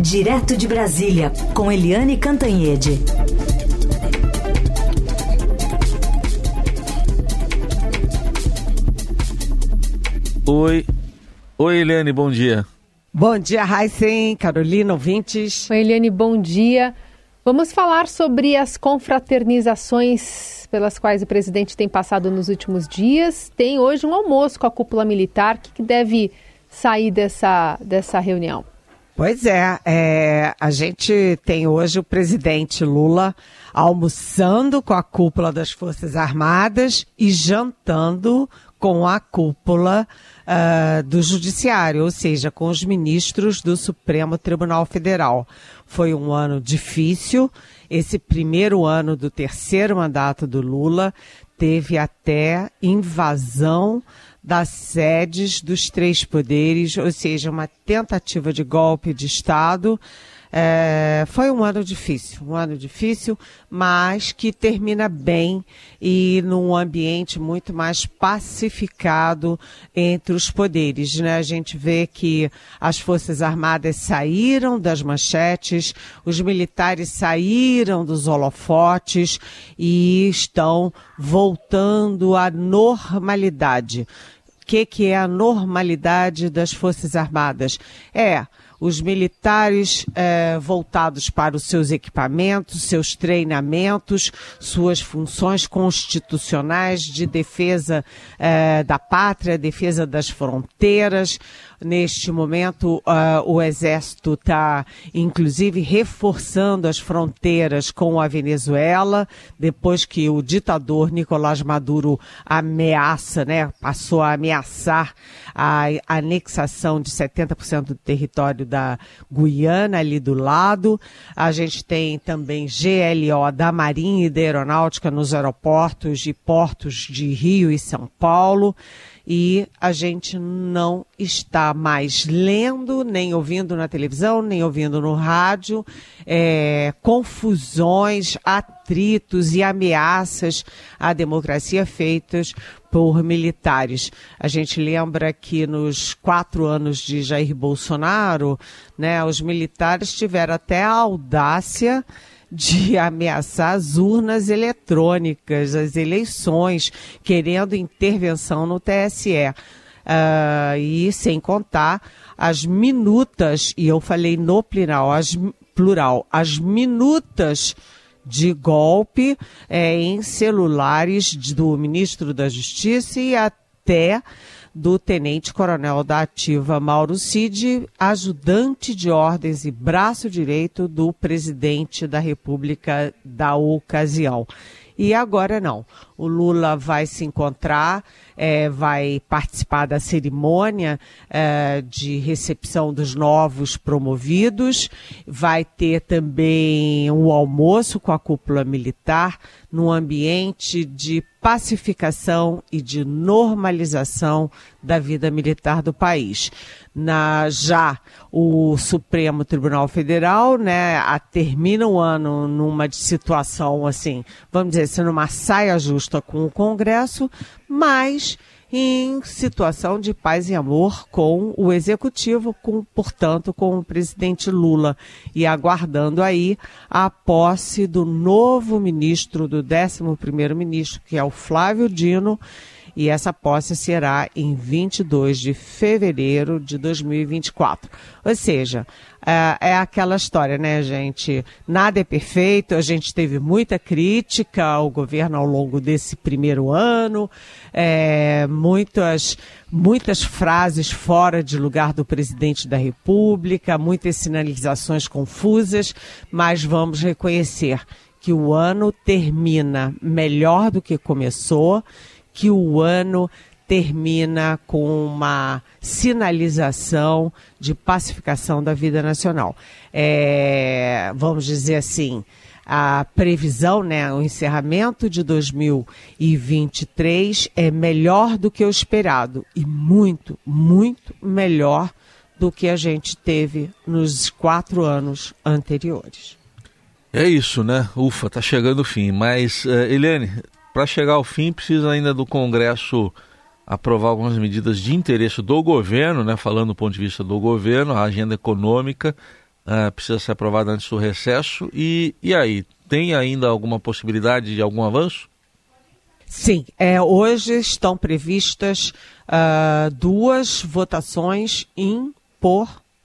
Direto de Brasília, com Eliane Cantanhede. Oi. Oi, Eliane, bom dia. Bom dia, Raíssen, Carolina, ouvintes. Oi, Eliane, bom dia. Vamos falar sobre as confraternizações pelas quais o presidente tem passado nos últimos dias. Tem hoje um almoço com a cúpula militar. O que deve sair dessa, dessa reunião? Pois é, é, a gente tem hoje o presidente Lula almoçando com a cúpula das Forças Armadas e jantando com a cúpula uh, do Judiciário, ou seja, com os ministros do Supremo Tribunal Federal. Foi um ano difícil. Esse primeiro ano do terceiro mandato do Lula teve até invasão das sedes dos três poderes, ou seja, uma tentativa de golpe de Estado. É, foi um ano difícil, um ano difícil, mas que termina bem e num ambiente muito mais pacificado entre os poderes. Né? A gente vê que as Forças Armadas saíram das manchetes, os militares saíram dos holofotes e estão voltando à normalidade. Que, que é a normalidade das Forças Armadas? É os militares eh, voltados para os seus equipamentos, seus treinamentos, suas funções constitucionais de defesa eh, da pátria, defesa das fronteiras, Neste momento, uh, o Exército está, inclusive, reforçando as fronteiras com a Venezuela, depois que o ditador Nicolás Maduro ameaça, né, passou a ameaçar a anexação de 70% do território da Guiana, ali do lado. A gente tem também GLO da Marinha e da Aeronáutica nos aeroportos e portos de Rio e São Paulo e a gente não está mais lendo, nem ouvindo na televisão, nem ouvindo no rádio, é, confusões, atritos e ameaças à democracia feitas por militares. A gente lembra que nos quatro anos de Jair Bolsonaro, né, os militares tiveram até a audácia de ameaçar as urnas eletrônicas, as eleições, querendo intervenção no TSE. Uh, ah, e sem contar as minutas, e eu falei no plural, as, plural, as minutas de golpe é, em celulares do ministro da Justiça e até do tenente-coronel da ativa Mauro Cid, ajudante de ordens e braço direito do presidente da República da ocasião. E agora não. O Lula vai se encontrar, é, vai participar da cerimônia é, de recepção dos novos promovidos, vai ter também um almoço com a cúpula militar, num ambiente de pacificação e de normalização da vida militar do país. Na já o Supremo Tribunal Federal, né, a, termina o ano numa situação assim, vamos dizer, sendo uma saia justa com o Congresso, mas em situação de paz e amor com o executivo, com, portanto, com o presidente Lula. E aguardando aí a posse do novo ministro, do 11 primeiro ministro, que é o Flávio Dino, e essa posse será em 22 de fevereiro de 2024. Ou seja, é, é, aquela história, né, gente? Nada é perfeito, a gente teve muita crítica ao governo ao longo desse primeiro ano, é, muitas, muitas frases fora de lugar do presidente da República, muitas sinalizações confusas, mas vamos reconhecer que o ano termina melhor do que começou que o ano termina com uma sinalização de pacificação da vida nacional. É, vamos dizer assim, a previsão, né, o encerramento de 2023 é melhor do que o esperado e muito, muito melhor do que a gente teve nos quatro anos anteriores. É isso, né? Ufa, tá chegando o fim. Mas, uh, Helene, para chegar ao fim, precisa ainda do Congresso aprovar algumas medidas de interesse do governo, né, falando do ponto de vista do governo, a agenda econômica, uh, precisa ser aprovada antes do recesso. E, e aí, tem ainda alguma possibilidade de algum avanço? Sim, é, hoje estão previstas uh, duas votações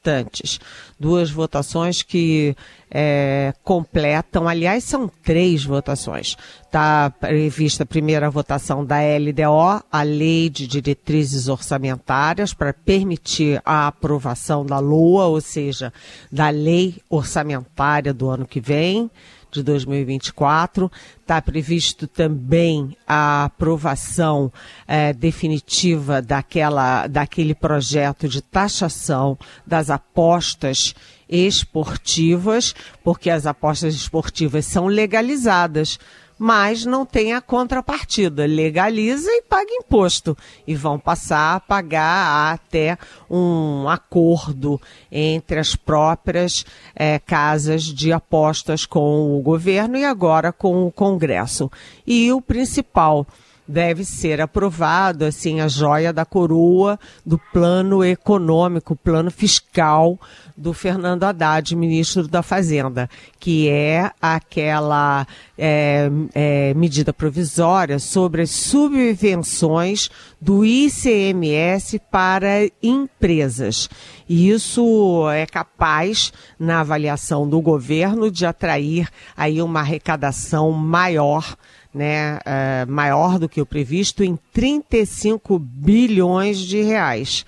importantes. Duas votações que é, completam, aliás, são três votações. Está prevista a primeira votação da LDO, a Lei de Diretrizes Orçamentárias, para permitir a aprovação da LOA, ou seja, da Lei Orçamentária do ano que vem de 2024. Está previsto também a aprovação é, definitiva daquela, daquele projeto de taxação das apostas esportivas, porque as apostas esportivas são legalizadas mas não tem a contrapartida. Legaliza e paga imposto. E vão passar a pagar até um acordo entre as próprias é, casas de apostas com o governo e agora com o Congresso. E o principal deve ser aprovado, assim, a joia da coroa do plano econômico, plano fiscal do Fernando Haddad, ministro da Fazenda, que é aquela é, é, medida provisória sobre as subvenções do ICMS para empresas. E isso é capaz, na avaliação do governo, de atrair aí uma arrecadação maior né, uh, maior do que o previsto em 35 bilhões de reais.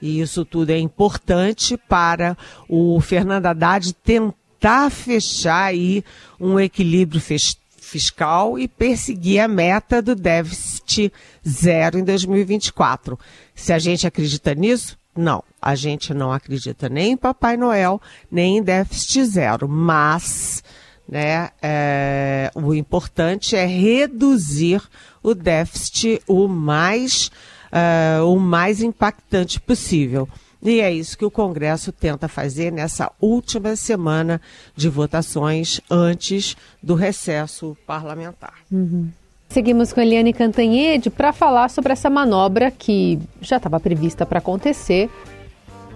E isso tudo é importante para o Fernando Haddad tentar fechar aí um equilíbrio fiscal e perseguir a meta do déficit zero em 2024. Se a gente acredita nisso, não. A gente não acredita nem em Papai Noel, nem em déficit zero. Mas né? É, o importante é reduzir o déficit o mais, uh, o mais impactante possível. E é isso que o Congresso tenta fazer nessa última semana de votações antes do recesso parlamentar. Uhum. Seguimos com Eliane Cantanhede para falar sobre essa manobra que já estava prevista para acontecer,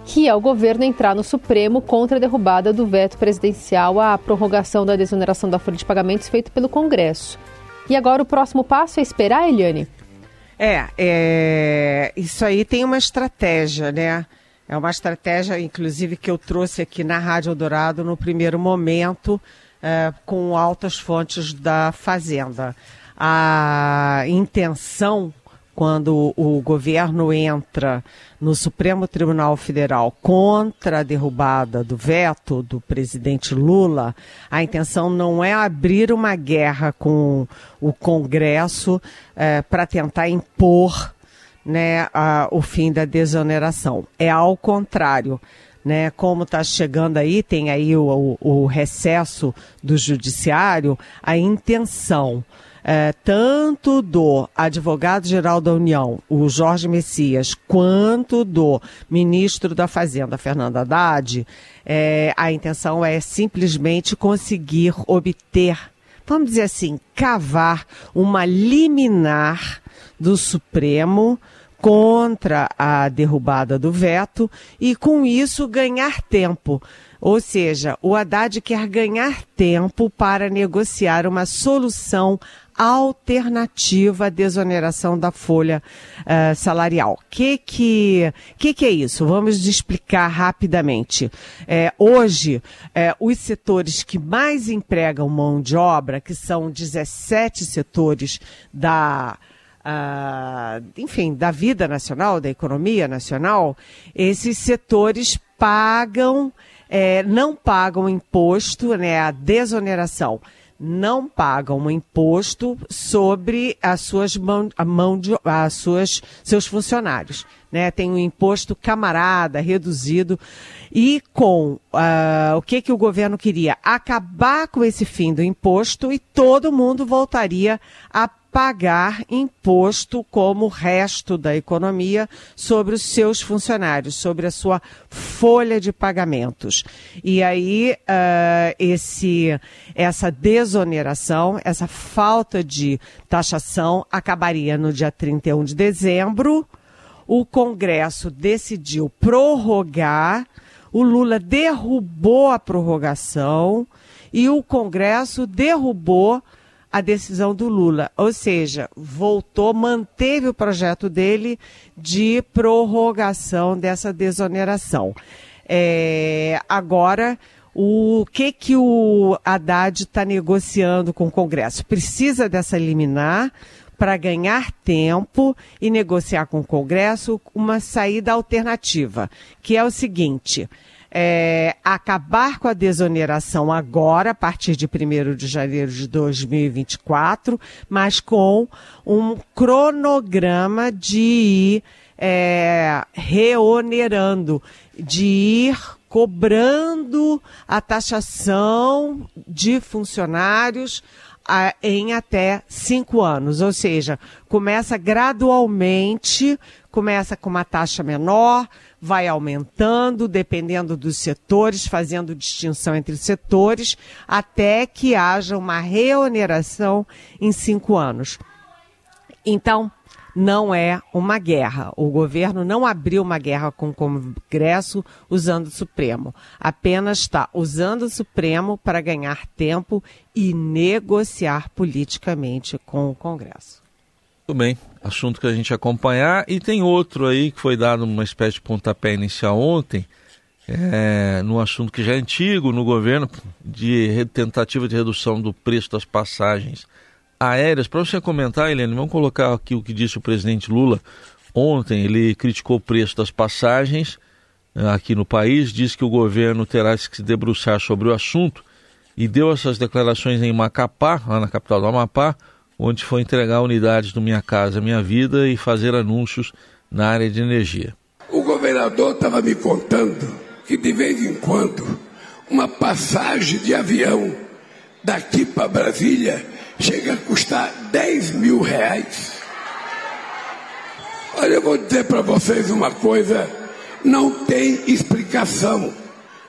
que é o governo entrar no Supremo contra a derrubada do veto presidencial à prorrogação da desoneração da folha de pagamentos feito pelo Congresso. E agora o próximo passo é esperar, Eliane? É, é, isso aí tem uma estratégia, né? É uma estratégia, inclusive, que eu trouxe aqui na Rádio Eldorado no primeiro momento, é, com altas fontes da Fazenda. A intenção quando o governo entra no Supremo Tribunal Federal contra a derrubada do veto do presidente Lula, a intenção não é abrir uma guerra com o Congresso é, para tentar impor né, a, o fim da desoneração. É ao contrário. Né, como está chegando aí, tem aí o, o, o recesso do judiciário, a intenção é, tanto do advogado-geral da União, o Jorge Messias, quanto do ministro da Fazenda, Fernando Haddad, é, a intenção é simplesmente conseguir obter, vamos dizer assim, cavar uma liminar do Supremo contra a derrubada do veto e, com isso, ganhar tempo. Ou seja, o Haddad quer ganhar tempo para negociar uma solução alternativa à desoneração da folha uh, salarial. Que que, que que é isso? Vamos explicar rapidamente. É, hoje, é, os setores que mais empregam mão de obra, que são 17 setores da uh, enfim, da vida nacional, da economia nacional, esses setores pagam, é, não pagam imposto, né, a desoneração não pagam imposto sobre as suas mão, a mão de, as suas, seus funcionários. Né? Tem um imposto camarada, reduzido. E com uh, o que, que o governo queria? Acabar com esse fim do imposto e todo mundo voltaria a pagar imposto como o resto da economia sobre os seus funcionários, sobre a sua folha de pagamentos. E aí uh, esse, essa desoneração, essa falta de taxação acabaria no dia 31 de dezembro. O Congresso decidiu prorrogar o Lula derrubou a prorrogação e o Congresso derrubou a decisão do Lula. Ou seja, voltou, manteve o projeto dele de prorrogação dessa desoneração. É, agora, o que que o Haddad está negociando com o Congresso? Precisa dessa liminar para ganhar tempo e negociar com o Congresso uma saída alternativa, que é o seguinte: é, acabar com a desoneração agora, a partir de 1 de janeiro de 2024, mas com um cronograma de ir é, reonerando, de ir cobrando a taxação de funcionários a, em até cinco anos. Ou seja, começa gradualmente, começa com uma taxa menor, vai aumentando, dependendo dos setores, fazendo distinção entre setores, até que haja uma reoneração em cinco anos. Então, não é uma guerra. O governo não abriu uma guerra com o Congresso usando o Supremo. Apenas está usando o Supremo para ganhar tempo e negociar politicamente com o Congresso. Tudo bem, assunto que a gente acompanhar. E tem outro aí que foi dado uma espécie de pontapé inicial ontem, é, no assunto que já é antigo no governo, de tentativa de redução do preço das passagens aéreas. Para você comentar, Helene, vamos colocar aqui o que disse o presidente Lula ontem. Ele criticou o preço das passagens é, aqui no país, disse que o governo terá que se debruçar sobre o assunto e deu essas declarações em Macapá, lá na capital do Amapá, onde foi entregar unidades do Minha Casa Minha Vida e fazer anúncios na área de energia. O governador estava me contando que de vez em quando uma passagem de avião daqui para Brasília chega a custar 10 mil reais. Olha, eu vou dizer para vocês uma coisa: não tem explicação.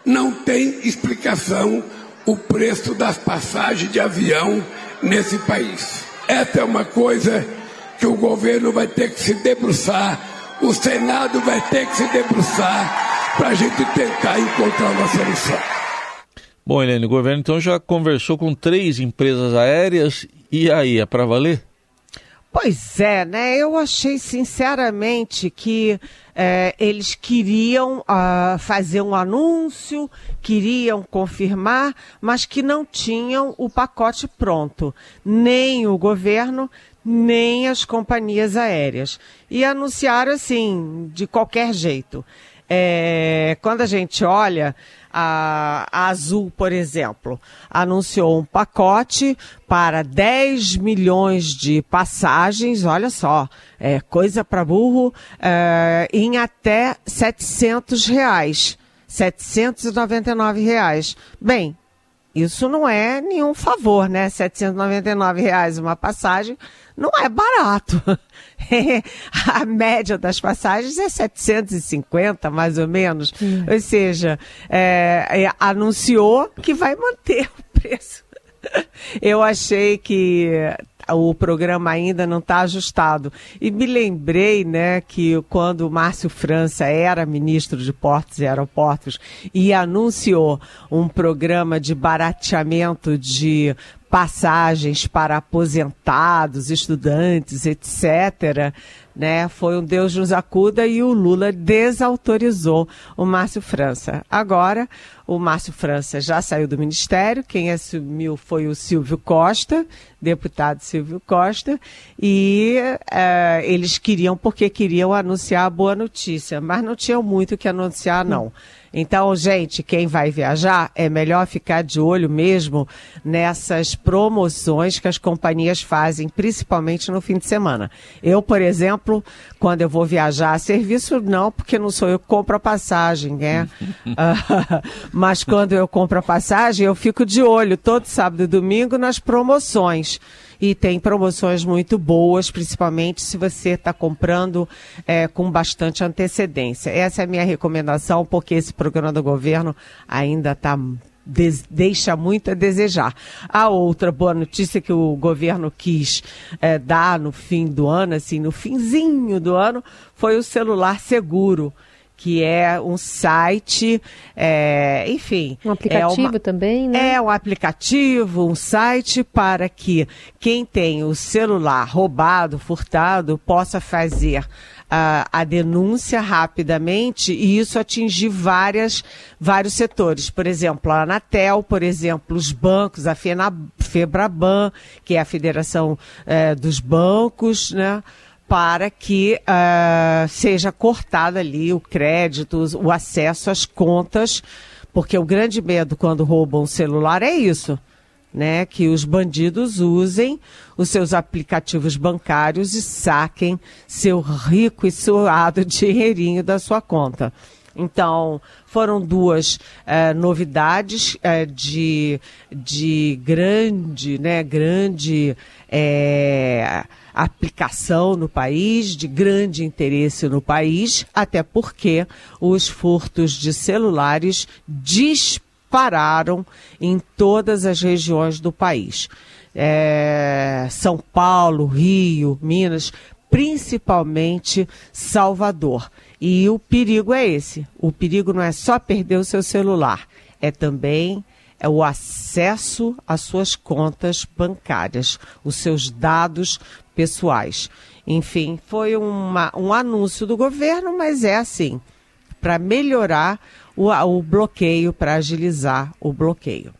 Não tem explicação o preço das passagens de avião nesse país. Essa é uma coisa que o governo vai ter que se debruçar, o Senado vai ter que se debruçar para a gente tentar encontrar uma solução. Bom, Helene, o governo então já conversou com três empresas aéreas e aí, é para valer? Pois é, né? Eu achei sinceramente que é, eles queriam uh, fazer um anúncio, queriam confirmar, mas que não tinham o pacote pronto. Nem o governo, nem as companhias aéreas. E anunciaram assim, de qualquer jeito. É, quando a gente olha, a, a, Azul, por exemplo, anunciou um pacote para 10 milhões de passagens, olha só, é coisa para burro, é, em até 700 reais. 799 reais. Bem, isso não é nenhum favor, né? 799 reais uma passagem não é barato. a média das passagens é 750, mais ou menos. Ou seja, é, é, anunciou que vai manter o preço. Eu achei que o programa ainda não está ajustado. E me lembrei, né, que quando o Márcio França era ministro de Portos e Aeroportos e anunciou um programa de barateamento de passagens para aposentados, estudantes, etc., né? Foi um Deus nos acuda e o Lula desautorizou o Márcio França. Agora, o Márcio França já saiu do ministério, quem assumiu foi o Silvio Costa, deputado Silvio Costa, e uh, eles queriam, porque queriam anunciar a boa notícia, mas não tinham muito o que anunciar, não. Então, gente, quem vai viajar, é melhor ficar de olho mesmo nessas promoções que as companhias fazem, principalmente no fim de semana. Eu, por exemplo, quando eu vou viajar, serviço não, porque não sou eu que compro a passagem, né? mas quando eu compro a passagem, eu fico de olho todo sábado e domingo nas promoções e tem promoções muito boas, principalmente se você está comprando é, com bastante antecedência. Essa é a minha recomendação, porque esse programa do governo ainda está deixa muito a desejar. A outra boa notícia que o governo quis é, dar no fim do ano, assim, no finzinho do ano, foi o celular seguro que é um site, é, enfim. Um aplicativo é uma, também, né? É um aplicativo, um site para que quem tem o celular roubado, furtado, possa fazer a, a, denúncia rapidamente e isso atingir várias, vários setores. Por exemplo, a Anatel, por exemplo, os bancos, a FEBRABAN, que é a Federação é, dos Bancos, né? Para que uh, seja cortado ali o crédito, o acesso às contas, porque o grande medo quando roubam o celular é isso, né? Que os bandidos usem os seus aplicativos bancários e saquem seu rico e suado dinheirinho da sua conta. Então, foram duas uh, novidades uh, de, de grande, né, grande é, aplicação no país, de grande interesse no país, até porque os furtos de celulares dispararam em todas as regiões do país. É, São Paulo, Rio, Minas, principalmente Salvador. E o perigo é esse. O perigo não é só perder o seu celular, é também é o acesso às suas contas bancárias, os seus dados pessoais. Enfim, foi uma, um anúncio do governo, mas é assim, para melhorar o, o bloqueio, para agilizar o bloqueio.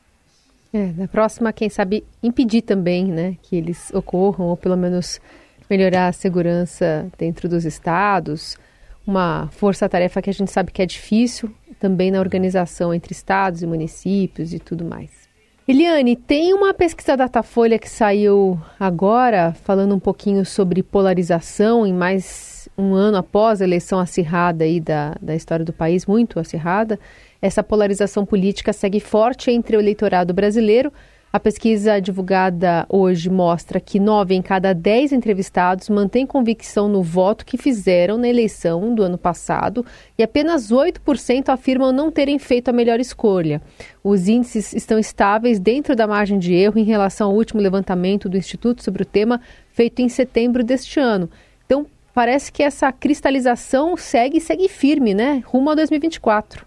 É, na próxima, quem sabe, impedir também né, que eles ocorram, ou pelo menos melhorar a segurança dentro dos estados. Uma força-tarefa que a gente sabe que é difícil, também na organização entre estados e municípios e tudo mais. Eliane, tem uma pesquisa Datafolha que saiu agora, falando um pouquinho sobre polarização em mais um ano após a eleição acirrada aí da, da história do país, muito acirrada. Essa polarização política segue forte entre o eleitorado brasileiro, a pesquisa divulgada hoje mostra que nove em cada dez entrevistados mantêm convicção no voto que fizeram na eleição do ano passado e apenas 8% afirmam não terem feito a melhor escolha. Os índices estão estáveis dentro da margem de erro em relação ao último levantamento do Instituto sobre o tema feito em setembro deste ano. Então, parece que essa cristalização segue segue firme, né? Rumo a 2024.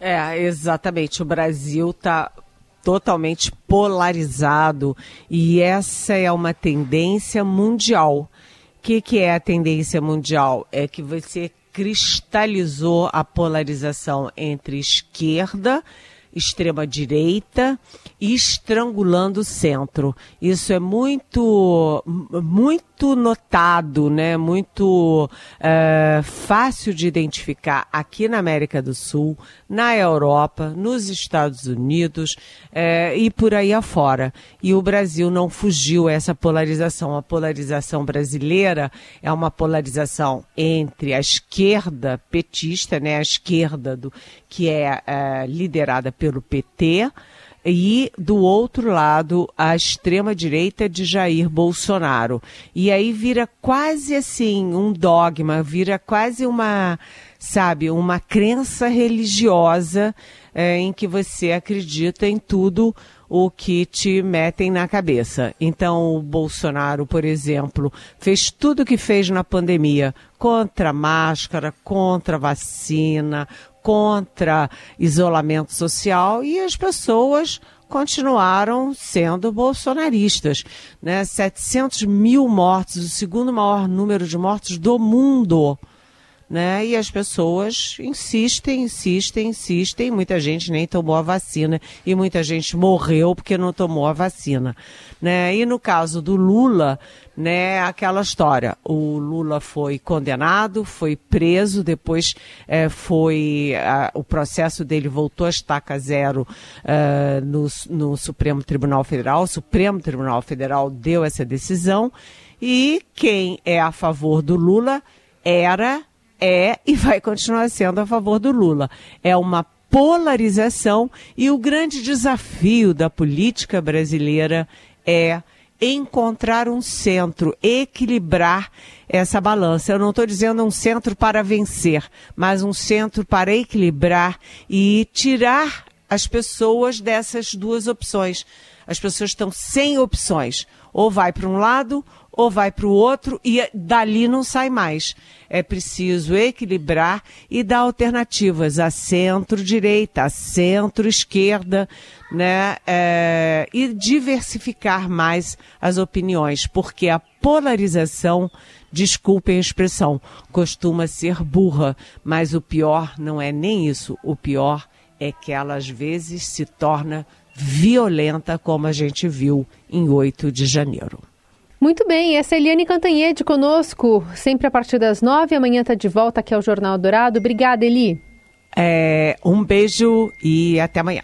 É, exatamente. O Brasil está totalmente polarizado e essa é uma tendência mundial. O que, que é a tendência mundial? É que você cristalizou a polarização entre esquerda extrema-direita estrangulando o centro. Isso é muito, muito notado, né? muito é, fácil de identificar aqui na América do Sul, na Europa, nos Estados Unidos é, e por aí afora. E o Brasil não fugiu a essa polarização. A polarização brasileira é uma polarização entre a esquerda petista, né? a esquerda do, que é, é liderada pelo PT, e do outro lado a extrema direita de Jair Bolsonaro. E aí vira quase assim um dogma, vira quase uma, sabe, uma crença religiosa é, em que você acredita em tudo o que te metem na cabeça. Então, o Bolsonaro, por exemplo, fez tudo o que fez na pandemia contra máscara, contra vacina, contra isolamento social e as pessoas continuaram sendo bolsonaristas. Né? 700 mil mortos, o segundo maior número de mortos do mundo né? E as pessoas insistem, insistem, insistem. Muita gente nem tomou a vacina e muita gente morreu porque não tomou a vacina, né? E no caso do Lula, né? Aquela história. O Lula foi condenado, foi preso, depois é, foi o processo dele voltou a estaca zero uh, no, no Supremo Tribunal Federal. O Supremo Tribunal Federal deu essa decisão e quem é a favor do Lula era é e vai continuar sendo a favor do Lula. É uma polarização e o grande desafio da política brasileira é encontrar um centro, equilibrar essa balança. Eu não estou dizendo um centro para vencer, mas um centro para equilibrar e tirar as pessoas dessas duas opções. As pessoas estão sem opções. Ou vai para um lado ou vai para o outro e dali não sai mais. É preciso equilibrar e dar alternativas a centro-direita, a centro-esquerda, né? É, e diversificar mais as opiniões, porque a polarização, desculpem a expressão, costuma ser burra, mas o pior não é nem isso. O pior é que ela às vezes se torna violenta, como a gente viu em 8 de janeiro. Muito bem, essa é Eliane Cantanhede conosco, sempre a partir das nove. Amanhã está de volta aqui ao Jornal Dourado. Obrigada, Eli. É, um beijo e até amanhã.